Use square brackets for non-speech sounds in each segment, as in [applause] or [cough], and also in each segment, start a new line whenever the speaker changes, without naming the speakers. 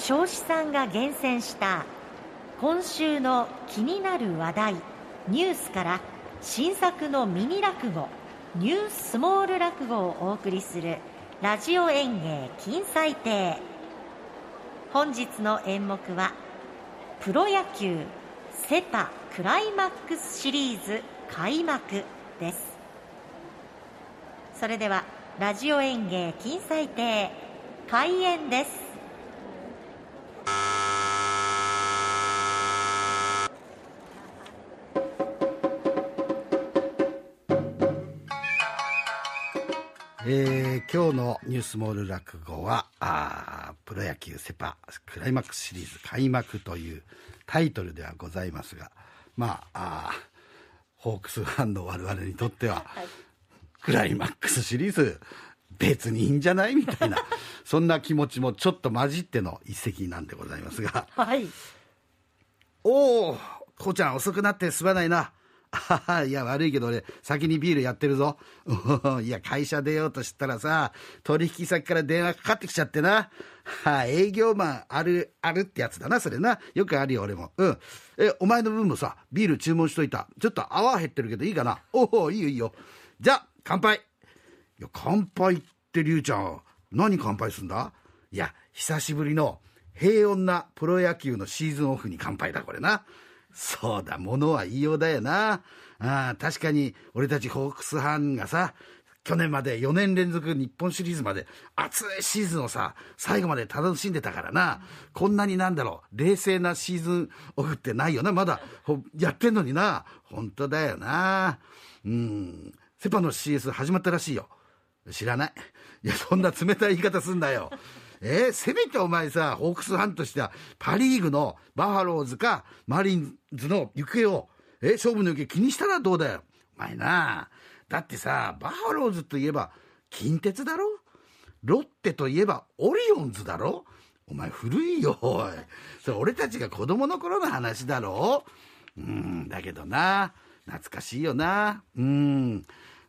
彰子さんが厳選した今週の気になる話題ニュースから新作のミニ落語ニュースモール落語をお送りするラジオ演芸金彩亭。本日の演目はプロ野球セ・パクライマックスシリーズ開幕です。それではラジオ演芸金彩亭開演です。
えー、今日のニュースモール落語はあプロ野球セ・パクライマックスシリーズ開幕というタイトルではございますがまああホークスファンの我々にとっては、はい、クライマックスシリーズ別にいいんじゃないみたいな [laughs] そんな気持ちもちょっと混じっての一席なんでございますが、
はい、
おおこうちゃん遅くなってすまないな。[laughs] いや、悪いけど俺、先にビールやってるぞ。[laughs] いや、会社出ようとしたらさ、取引先から電話かかってきちゃってな。は営業マンある、あるってやつだな、それな。よくあるよ、俺も。うん。え、お前の分もさ、ビール注文しといた。ちょっと泡減ってるけどいいかな。おお、いいよいいよ。じゃあ、乾杯。いや、乾杯ってりゅうちゃん、何乾杯すんだ？いや、久しぶりの平穏なプロ野球のシーズンオフに乾杯だ、これな。そうだ、ものは言いようだよな。あ確かに、俺たちホークスファンがさ、去年まで4年連続日本シリーズまで熱いシーズンをさ、最後まで楽しんでたからな。こんなになんだろう、冷静なシーズンオフってないよな。まだやってんのにな。本当だよな。うん。セパの CS 始まったらしいよ。知らない。いや、そんな冷たい言い方すんなよ。えー、せめてお前さ、ホークスファンとしては、パリーグのバファローズかマリンズの行方を、えー、勝負の行方気にしたらどうだよ。お前なだってさ、バファローズといえば、近鉄だろ？ロッテといえば、オリオンズだろ？お前古いよ、おい。それ俺たちが子供の頃の話だろ？うん、だけどな、懐かしいよな。うん。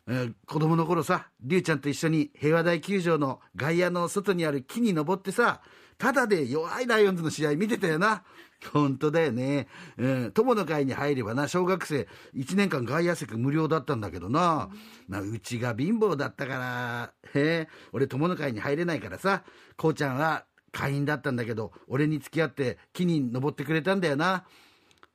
えー、子供の頃さ、りゅうちゃんと一緒に平和大球場の外野の外にある木に登ってさ、ただで弱いライオンズの試合見てたよな。本当だよね。うん、友の会に入ればな、小学生1年間外野席無料だったんだけどな。まあ、うちが貧乏だったから、へ、俺友の会に入れないからさ、こうちゃんは会員だったんだけど、俺に付き合って木に登ってくれたんだよな。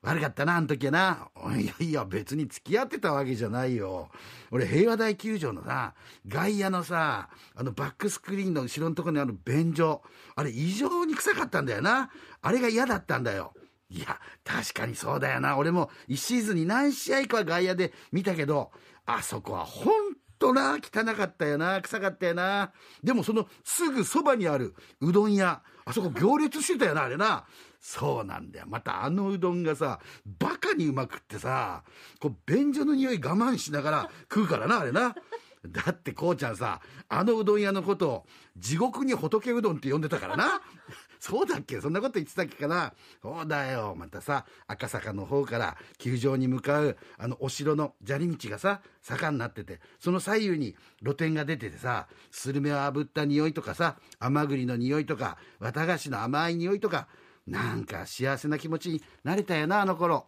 悪かったな、あの時はな。[laughs] いやいや、別に付き合ってたわけじゃないよ。俺、平和大球場のさ、外野のさ、あのバックスクリーンの後ろのとこにある便所、あれ異常に臭かったんだよな。あれが嫌だったんだよ。いや、確かにそうだよな。俺も一シーズンに何試合かは外野で見たけど、あそこは本当な、汚かったよな、臭かったよな。でもそのすぐそばにあるうどん屋、あそこ行列してたよな、あれな。そうなんだよ。またあのうどんがさ、バカにうまくってさ、こう、便所の匂い我慢しながら食うからな、あれな。だってこうちゃんさ、あのうどん屋のことを、地獄に仏うどんって呼んでたからな。そうだっけ？そんなこと言ってたっけかな？そうだよ。またさ、赤坂の方から球場に向かう、あのお城の砂利道がさ、坂になってて、その左右に露店が出ててさ、スルメを炙った匂いとかさ、甘栗の匂いとか、綿菓子の甘い匂いとか、なんか幸せな気持ちになれたよな、あの頃。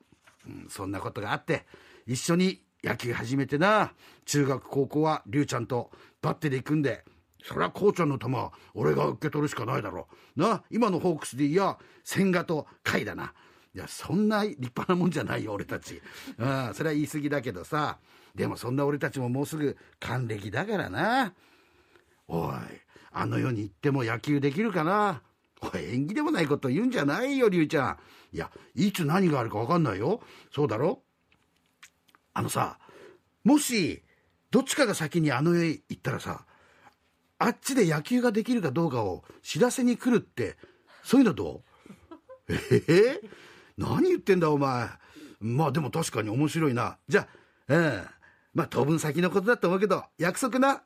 うん、そんなことがあって、一緒に野球始めてな、中学高校は龍ちゃんとバッテリー組んで、そりゃこうちゃんの球俺が受け取るしかないだろう。な、今のホークスでいや、千賀と甲斐だな。いや、そんな立派なもんじゃないよ、俺たち。うん、それは言い過ぎだけどさ。でもそんな俺たちももうすぐ還暦だからな。おい、あの世に行っても野球できるかなおい、縁起でもないこと言うんじゃないよ、龍ちゃん。いや、いつ何があるか分かんないよ。そうだろ？あのさ、もし、どっちかが先にあの世へ行ったらさ、あっちで野球ができるかどうかを知らせに来るって、そういうのどう？[laughs] え？ー、何言ってんだお前。まあでも確かに面白いな。じゃあ、うん。まあ当分先のことだと思うけど、約束な？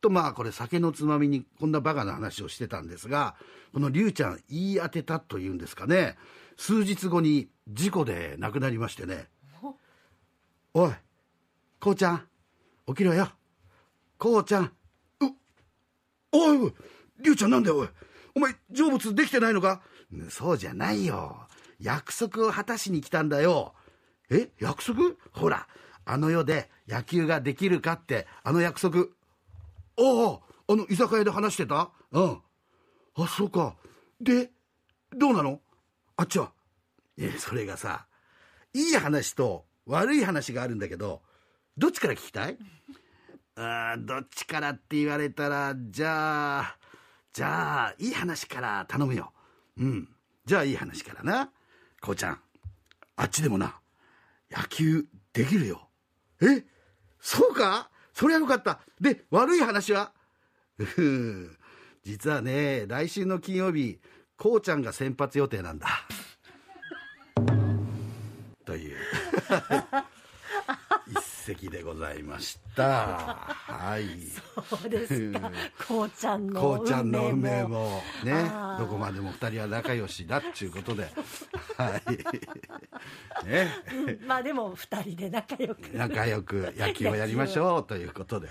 とまあこれ酒のつまみにこんなバカな話をしてたんですがこの龍ちゃん言い当てたというんですかね数日後に事故で亡くなりましてねおいこうちゃん起きろよこうちゃんうおい龍ちゃんなんだよおい。お前成仏できてないのか？そうじゃないよ。約束を果たしに来たんだよ。え約束？ほらあの世で野球ができるかってあの約束。あああの居酒屋で話してた？うん。あそうか。でどうなの？あっちは？いやそれがさいい話と悪い話があるんだけどどっちから聞きたい？あどっちからって言われたらじゃあじゃあいい話から頼むよ。うん。じゃあいい話からな。こうちゃん。あっちでもな野球できるよ。えそうか？そりゃよかった。で悪い話は？うふ実はね来週の金曜日こうちゃんが先発予定なんだ。という。席でございました。はい。
そうですか。[laughs] こうちゃんの
こうちゃんの運命
も。
も。ねどこまでも二人は仲良しだっちゅうことで。はい。ね。
うん。まあでも二人で仲良く。
仲良く野球をやりましょうということで、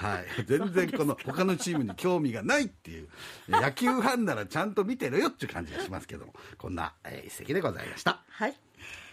はい、[laughs] 全然この他のチームに興味がないっていう。野球ファンならちゃんと見てるよっていう感じがしますけども。こんな、えー一席でございました。
はい。